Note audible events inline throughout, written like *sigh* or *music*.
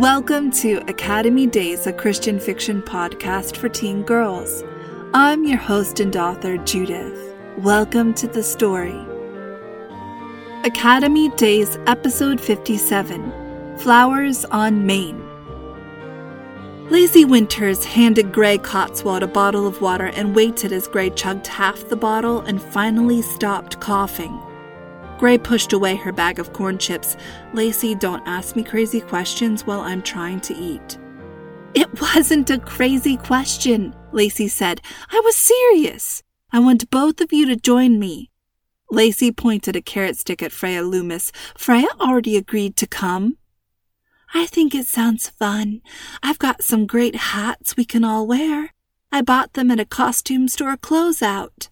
Welcome to Academy Days, a Christian fiction podcast for teen girls. I'm your host and author, Judith. Welcome to the story. Academy Days, Episode 57 Flowers on Main. Lacey Winters handed Gray Cotswold a bottle of water and waited as Gray chugged half the bottle and finally stopped coughing. Gray pushed away her bag of corn chips. Lacey, don't ask me crazy questions while I'm trying to eat. It *laughs* wasn't a crazy question, Lacey said. I was serious. I want both of you to join me. Lacey pointed a carrot stick at Freya Loomis. Freya already agreed to come. I think it sounds fun. I've got some great hats we can all wear. I bought them at a costume store closeout.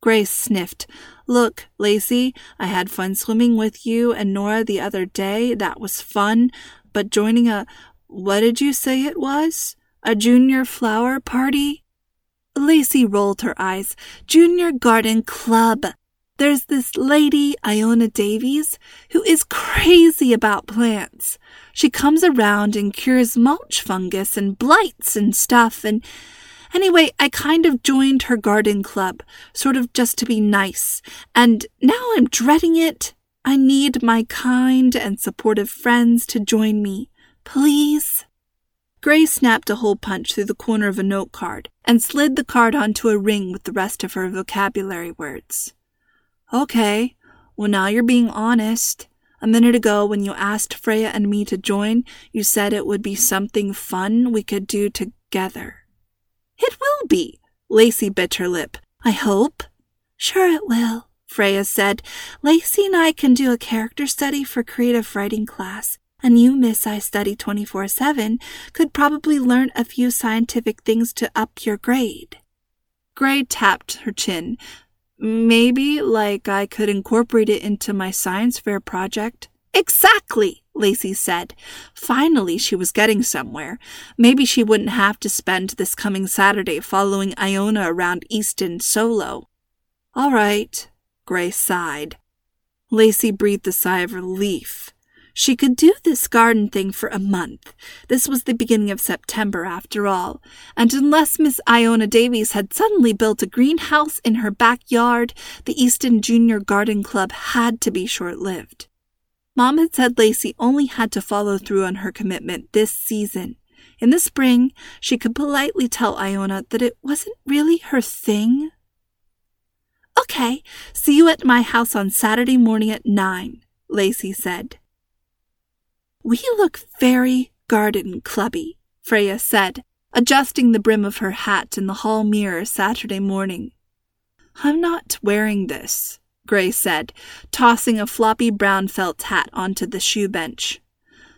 Grace sniffed. Look, Lacey, I had fun swimming with you and Nora the other day. That was fun. But joining a, what did you say it was? A junior flower party? Lacey rolled her eyes. Junior Garden Club. There's this lady, Iona Davies, who is crazy about plants. She comes around and cures mulch fungus and blights and stuff, and Anyway, I kind of joined her garden club, sort of just to be nice, and now I'm dreading it. I need my kind and supportive friends to join me. Please? Gray snapped a hole punch through the corner of a note card and slid the card onto a ring with the rest of her vocabulary words. Okay, well, now you're being honest. A minute ago, when you asked Freya and me to join, you said it would be something fun we could do together. It will be. Lacey bit her lip. I hope. Sure it will, Freya said. Lacey and I can do a character study for creative writing class, and you, Miss I Study 24 7, could probably learn a few scientific things to up your grade. Gray tapped her chin. Maybe, like, I could incorporate it into my science fair project. Exactly, Lacey said. Finally, she was getting somewhere. Maybe she wouldn't have to spend this coming Saturday following Iona around Easton solo. All right, Gray sighed. Lacey breathed a sigh of relief. She could do this garden thing for a month. This was the beginning of September, after all, and unless Miss Iona Davies had suddenly built a greenhouse in her backyard, the Easton Junior Garden Club had to be short lived. Mom had said Lacey only had to follow through on her commitment this season. In the spring, she could politely tell Iona that it wasn't really her thing. Okay, see you at my house on Saturday morning at nine, Lacey said. We look very garden clubby, Freya said, adjusting the brim of her hat in the hall mirror Saturday morning. I'm not wearing this, Gray said, tossing a floppy brown felt hat onto the shoe bench.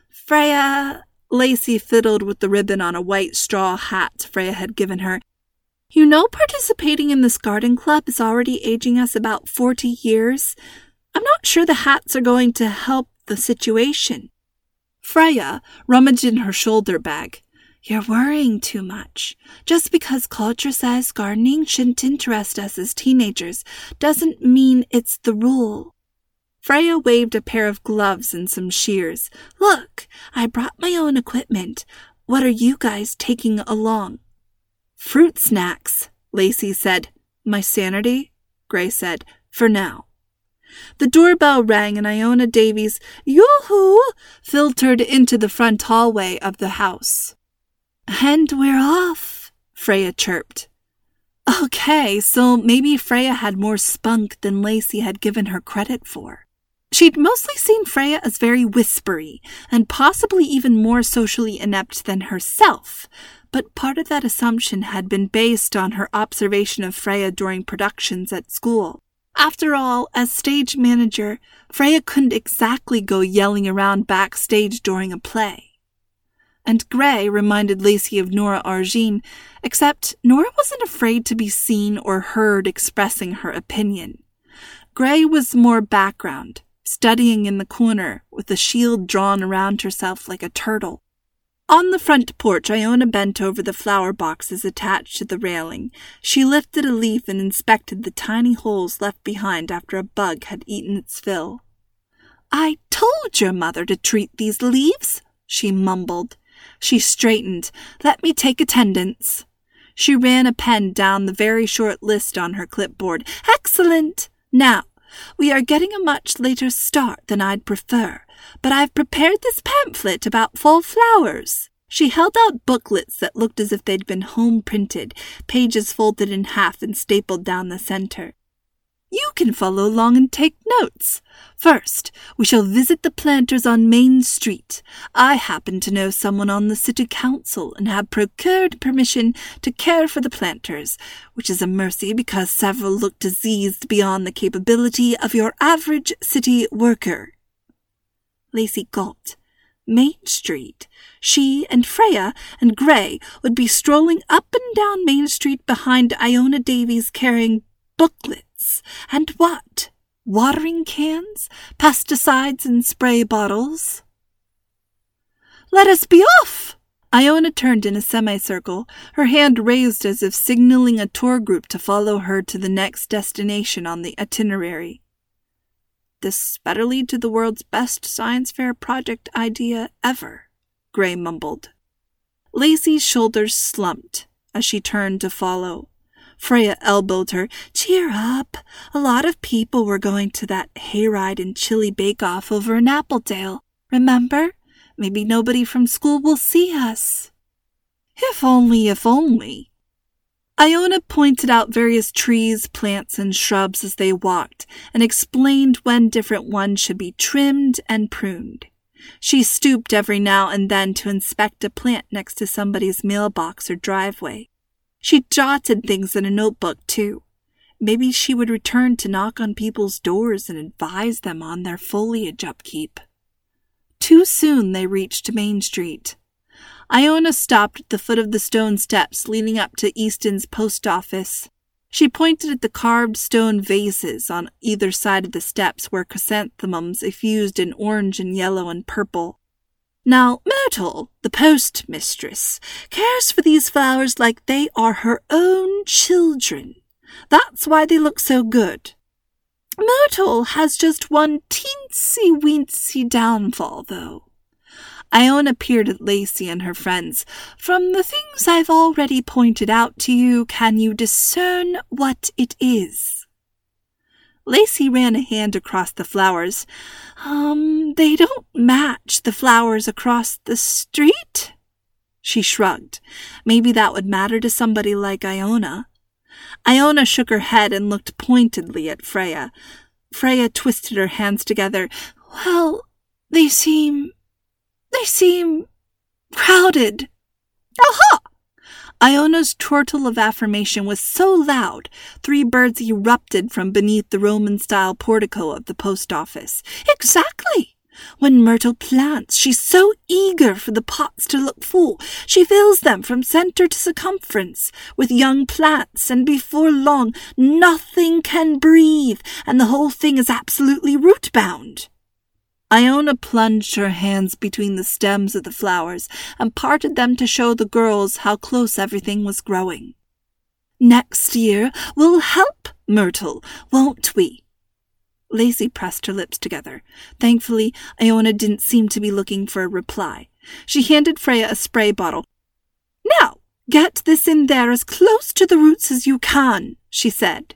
Freya, Lacey fiddled with the ribbon on a white straw hat Freya had given her. You know, participating in this garden club is already aging us about forty years. I'm not sure the hats are going to help the situation. Freya rummaged in her shoulder bag. You're worrying too much. Just because culture says gardening shouldn't interest us as teenagers doesn't mean it's the rule. Freya waved a pair of gloves and some shears. Look, I brought my own equipment. What are you guys taking along? Fruit snacks, Lacey said. My sanity? Gray said. For now. The doorbell rang and Iona Davies, yoo-hoo, filtered into the front hallway of the house. And we're off, Freya chirped. Okay, so maybe Freya had more spunk than Lacey had given her credit for. She'd mostly seen Freya as very whispery, and possibly even more socially inept than herself, but part of that assumption had been based on her observation of Freya during productions at school. After all, as stage manager, Freya couldn't exactly go yelling around backstage during a play and Gray reminded Lacey of Nora Arjean, except Nora wasn't afraid to be seen or heard expressing her opinion. Gray was more background, studying in the corner with a shield drawn around herself like a turtle. On the front porch, Iona bent over the flower boxes attached to the railing. She lifted a leaf and inspected the tiny holes left behind after a bug had eaten its fill. I told your mother to treat these leaves, she mumbled. She straightened. Let me take attendance. She ran a pen down the very short list on her clipboard. Excellent! Now, we are getting a much later start than I'd prefer, but I've prepared this pamphlet about fall flowers. She held out booklets that looked as if they'd been home printed, pages folded in half and stapled down the center. You can follow along and take notes. First, we shall visit the planters on Main Street. I happen to know someone on the city council and have procured permission to care for the planters, which is a mercy because several look diseased beyond the capability of your average city worker. Lacey gulped. Main Street. She and Freya and Gray would be strolling up and down Main Street behind Iona Davies carrying booklets. And what? Watering cans? Pesticides and spray bottles? Let us be off! Iona turned in a semicircle, her hand raised as if signaling a tour group to follow her to the next destination on the itinerary. This better lead to the world's best science fair project idea ever, Gray mumbled. Lacey's shoulders slumped as she turned to follow. Freya elbowed her. Cheer up. A lot of people were going to that hayride and chili bake-off over in Appledale. Remember? Maybe nobody from school will see us. If only, if only. Iona pointed out various trees, plants, and shrubs as they walked and explained when different ones should be trimmed and pruned. She stooped every now and then to inspect a plant next to somebody's mailbox or driveway. She jotted things in a notebook, too. Maybe she would return to knock on people's doors and advise them on their foliage upkeep. Too soon they reached Main Street. Iona stopped at the foot of the stone steps leading up to Easton's post office. She pointed at the carved stone vases on either side of the steps where chrysanthemums effused in orange and yellow and purple. Now, Myrtle, the post mistress, cares for these flowers like they are her own children. That's why they look so good. Myrtle has just one teensy weensy downfall, though. Iona peered at Lacey and her friends. From the things I've already pointed out to you, can you discern what it is? Lacey ran a hand across the flowers. Um, they don't match the flowers across the street? She shrugged. Maybe that would matter to somebody like Iona. Iona shook her head and looked pointedly at Freya. Freya twisted her hands together. Well, they seem they seem crowded. Aha! Iona's chortle of affirmation was so loud, three birds erupted from beneath the Roman style portico of the post office. Exactly! When Myrtle plants, she's so eager for the pots to look full, she fills them from center to circumference with young plants, and before long nothing can breathe, and the whole thing is absolutely root bound. Iona plunged her hands between the stems of the flowers and parted them to show the girls how close everything was growing. Next year we'll help Myrtle, won't we? Lacey pressed her lips together. Thankfully, Iona didn't seem to be looking for a reply. She handed Freya a spray bottle. Now, get this in there as close to the roots as you can, she said.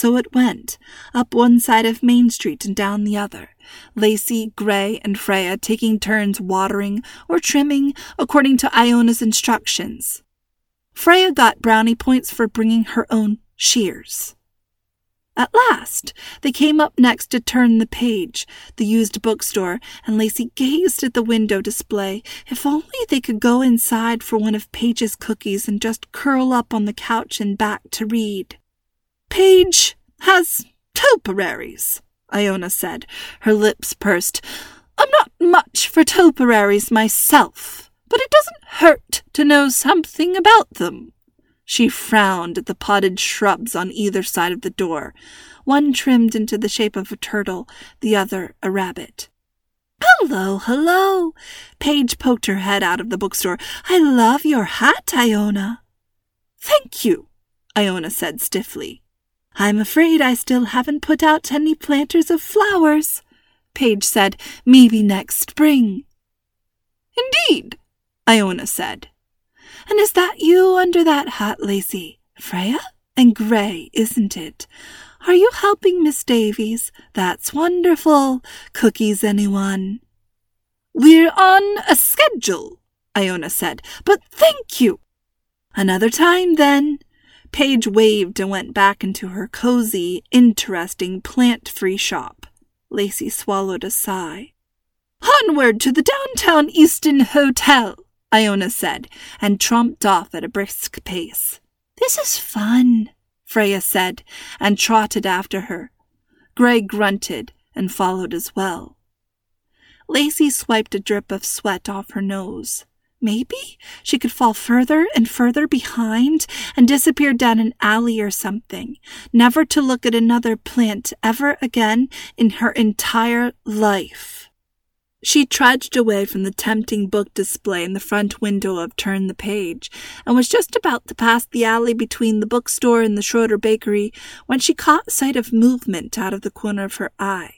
So it went, up one side of Main Street and down the other. Lacey, Gray, and Freya taking turns watering or trimming according to Iona's instructions. Freya got brownie points for bringing her own shears. At last, they came up next to Turn the Page, the used bookstore, and Lacey gazed at the window display. If only they could go inside for one of Paige's cookies and just curl up on the couch and back to read. Paige has topiaries, Iona said, her lips pursed. I'm not much for topiaries myself, but it doesn't hurt to know something about them. She frowned at the potted shrubs on either side of the door, one trimmed into the shape of a turtle, the other a rabbit. Hello, hello. Paige poked her head out of the bookstore. I love your hat, Iona. Thank you, Iona said stiffly. I'm afraid I still haven't put out any planters of flowers, Paige said. Maybe next spring. Indeed, Iona said. And is that you under that hat, Lacey? Freya? And Gray, isn't it? Are you helping Miss Davies? That's wonderful. Cookies, anyone? We're on a schedule, Iona said, but thank you. Another time, then. Paige waved and went back into her cozy, interesting, plant free shop. Lacey swallowed a sigh. Onward to the downtown Easton Hotel, Iona said, and tromped off at a brisk pace. This is fun, Freya said, and trotted after her. Gray grunted and followed as well. Lacey swiped a drip of sweat off her nose. Maybe she could fall further and further behind and disappear down an alley or something, never to look at another plant ever again in her entire life. She trudged away from the tempting book display in the front window of Turn the Page and was just about to pass the alley between the bookstore and the Schroeder bakery when she caught sight of movement out of the corner of her eye.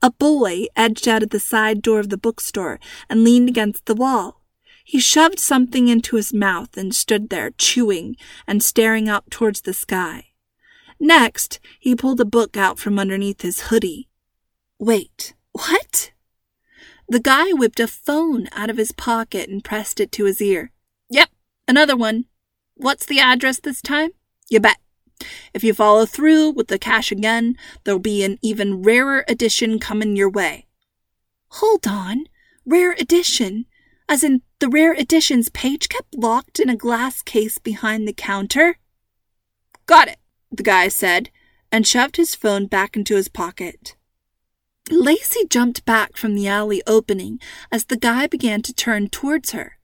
A boy edged out of the side door of the bookstore and leaned against the wall. He shoved something into his mouth and stood there, chewing and staring up towards the sky. Next, he pulled a book out from underneath his hoodie. Wait, what? The guy whipped a phone out of his pocket and pressed it to his ear. Yep, another one. What's the address this time? You bet. If you follow through with the cash again, there'll be an even rarer edition coming your way. Hold on. Rare edition? as in the rare editions Paige kept locked in a glass case behind the counter. Got it, the guy said, and shoved his phone back into his pocket. Lacey jumped back from the alley opening as the guy began to turn towards her.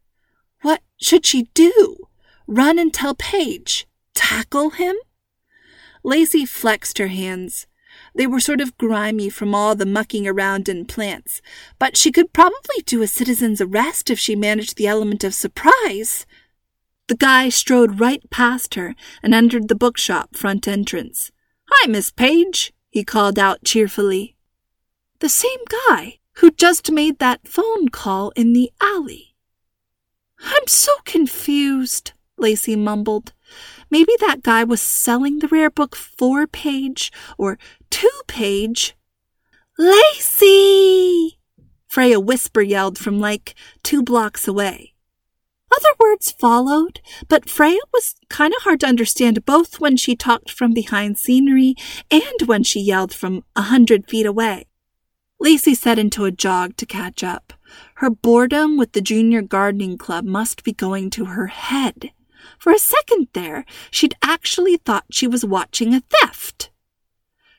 What should she do? Run and tell Paige? Tackle him? Lacey flexed her hands. They were sort of grimy from all the mucking around in plants, but she could probably do a citizen's arrest if she managed the element of surprise. The guy strode right past her and entered the bookshop front entrance. Hi, Miss Paige, he called out cheerfully. The same guy who just made that phone call in the alley. I'm so confused, Lacey mumbled. Maybe that guy was selling the rare book for Paige or to Paige. Lacey! Freya whisper yelled from like two blocks away. Other words followed, but Freya was kind of hard to understand both when she talked from behind scenery and when she yelled from a hundred feet away. Lacey set into a jog to catch up. Her boredom with the junior gardening club must be going to her head. For a second there, she'd actually thought she was watching a theft.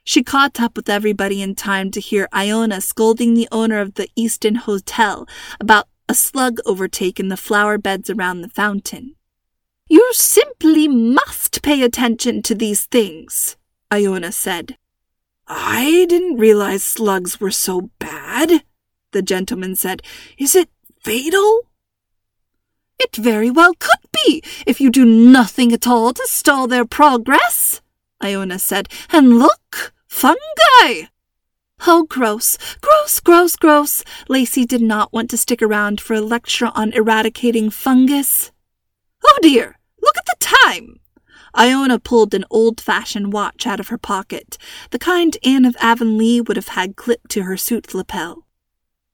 She caught up with everybody in time to hear Iona scolding the owner of the Easton Hotel about a slug overtake in the flower beds around the fountain. You simply must pay attention to these things, Iona said. I didn't realize slugs were so bad, the gentleman said. Is it fatal? It very well could be, if you do nothing at all to stall their progress, Iona said. And look, fungi! Oh, gross, gross, gross, gross. Lacey did not want to stick around for a lecture on eradicating fungus. Oh dear, look at the time! Iona pulled an old fashioned watch out of her pocket, the kind Anne of Avonlea would have had clipped to her suit lapel.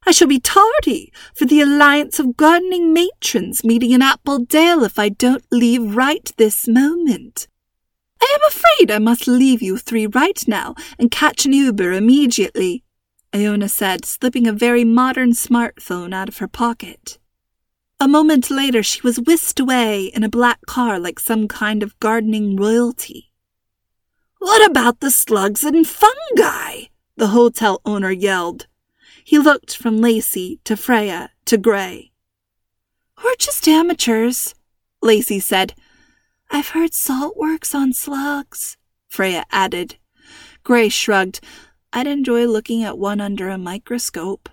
I shall be tardy for the Alliance of Gardening Matrons meeting in Appledale if I don't leave right this moment. I am afraid I must leave you three right now and catch an Uber immediately, Iona said, slipping a very modern smartphone out of her pocket. A moment later, she was whisked away in a black car like some kind of gardening royalty. What about the slugs and fungi? The hotel owner yelled. He looked from Lacey to Freya to Gray. We're just amateurs, Lacey said. I've heard salt works on slugs, Freya added. Gray shrugged. I'd enjoy looking at one under a microscope.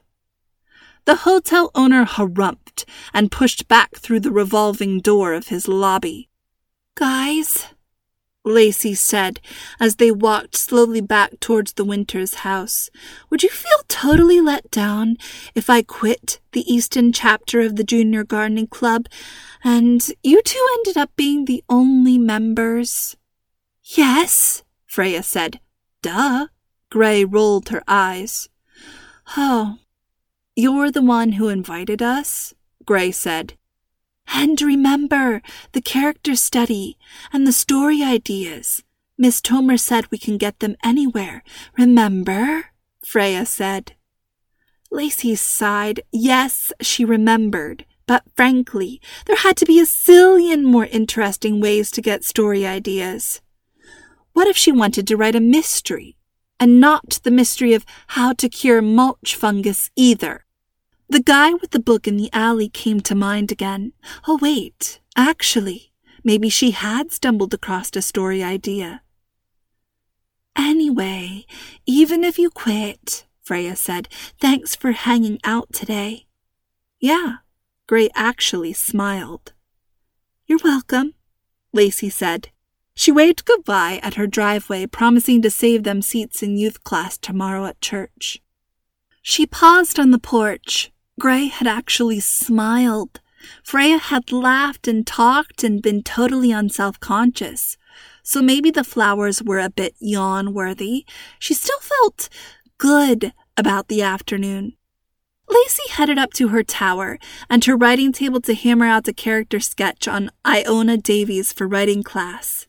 The hotel owner harumphed and pushed back through the revolving door of his lobby. Guys, Lacey said as they walked slowly back towards the Winters house. Would you feel totally let down if I quit the Easton chapter of the Junior Gardening Club and you two ended up being the only members? Yes, Freya said. Duh. Gray rolled her eyes. Oh, you're the one who invited us? Gray said. And remember the character study and the story ideas. Miss Tomer said we can get them anywhere. Remember? Freya said. Lacey sighed. Yes, she remembered. But frankly, there had to be a zillion more interesting ways to get story ideas. What if she wanted to write a mystery? And not the mystery of how to cure mulch fungus either. The guy with the book in the alley came to mind again. Oh, wait, actually, maybe she had stumbled across a story idea. Anyway, even if you quit, Freya said, thanks for hanging out today. Yeah, Gray actually smiled. You're welcome, Lacey said. She waved goodbye at her driveway, promising to save them seats in youth class tomorrow at church. She paused on the porch, Gray had actually smiled. Freya had laughed and talked and been totally unself conscious. So maybe the flowers were a bit yawn worthy. She still felt good about the afternoon. Lacey headed up to her tower and her writing table to hammer out a character sketch on Iona Davies for writing class.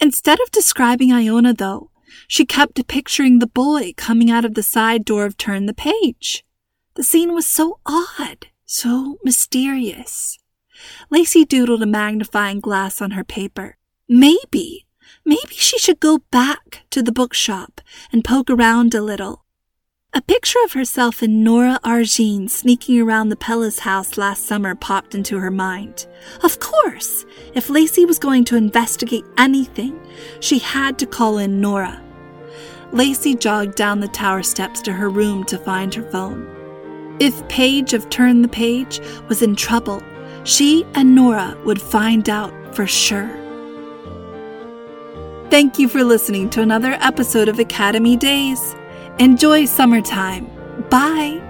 Instead of describing Iona, though, she kept picturing the boy coming out of the side door of Turn the Page. The scene was so odd, so mysterious. Lacey doodled a magnifying glass on her paper. Maybe, maybe she should go back to the bookshop and poke around a little. A picture of herself and Nora Argine sneaking around the Pellis house last summer popped into her mind. Of course, if Lacey was going to investigate anything, she had to call in Nora. Lacey jogged down the tower steps to her room to find her phone. If Paige of Turn the Page was in trouble, she and Nora would find out for sure. Thank you for listening to another episode of Academy Days. Enjoy summertime. Bye.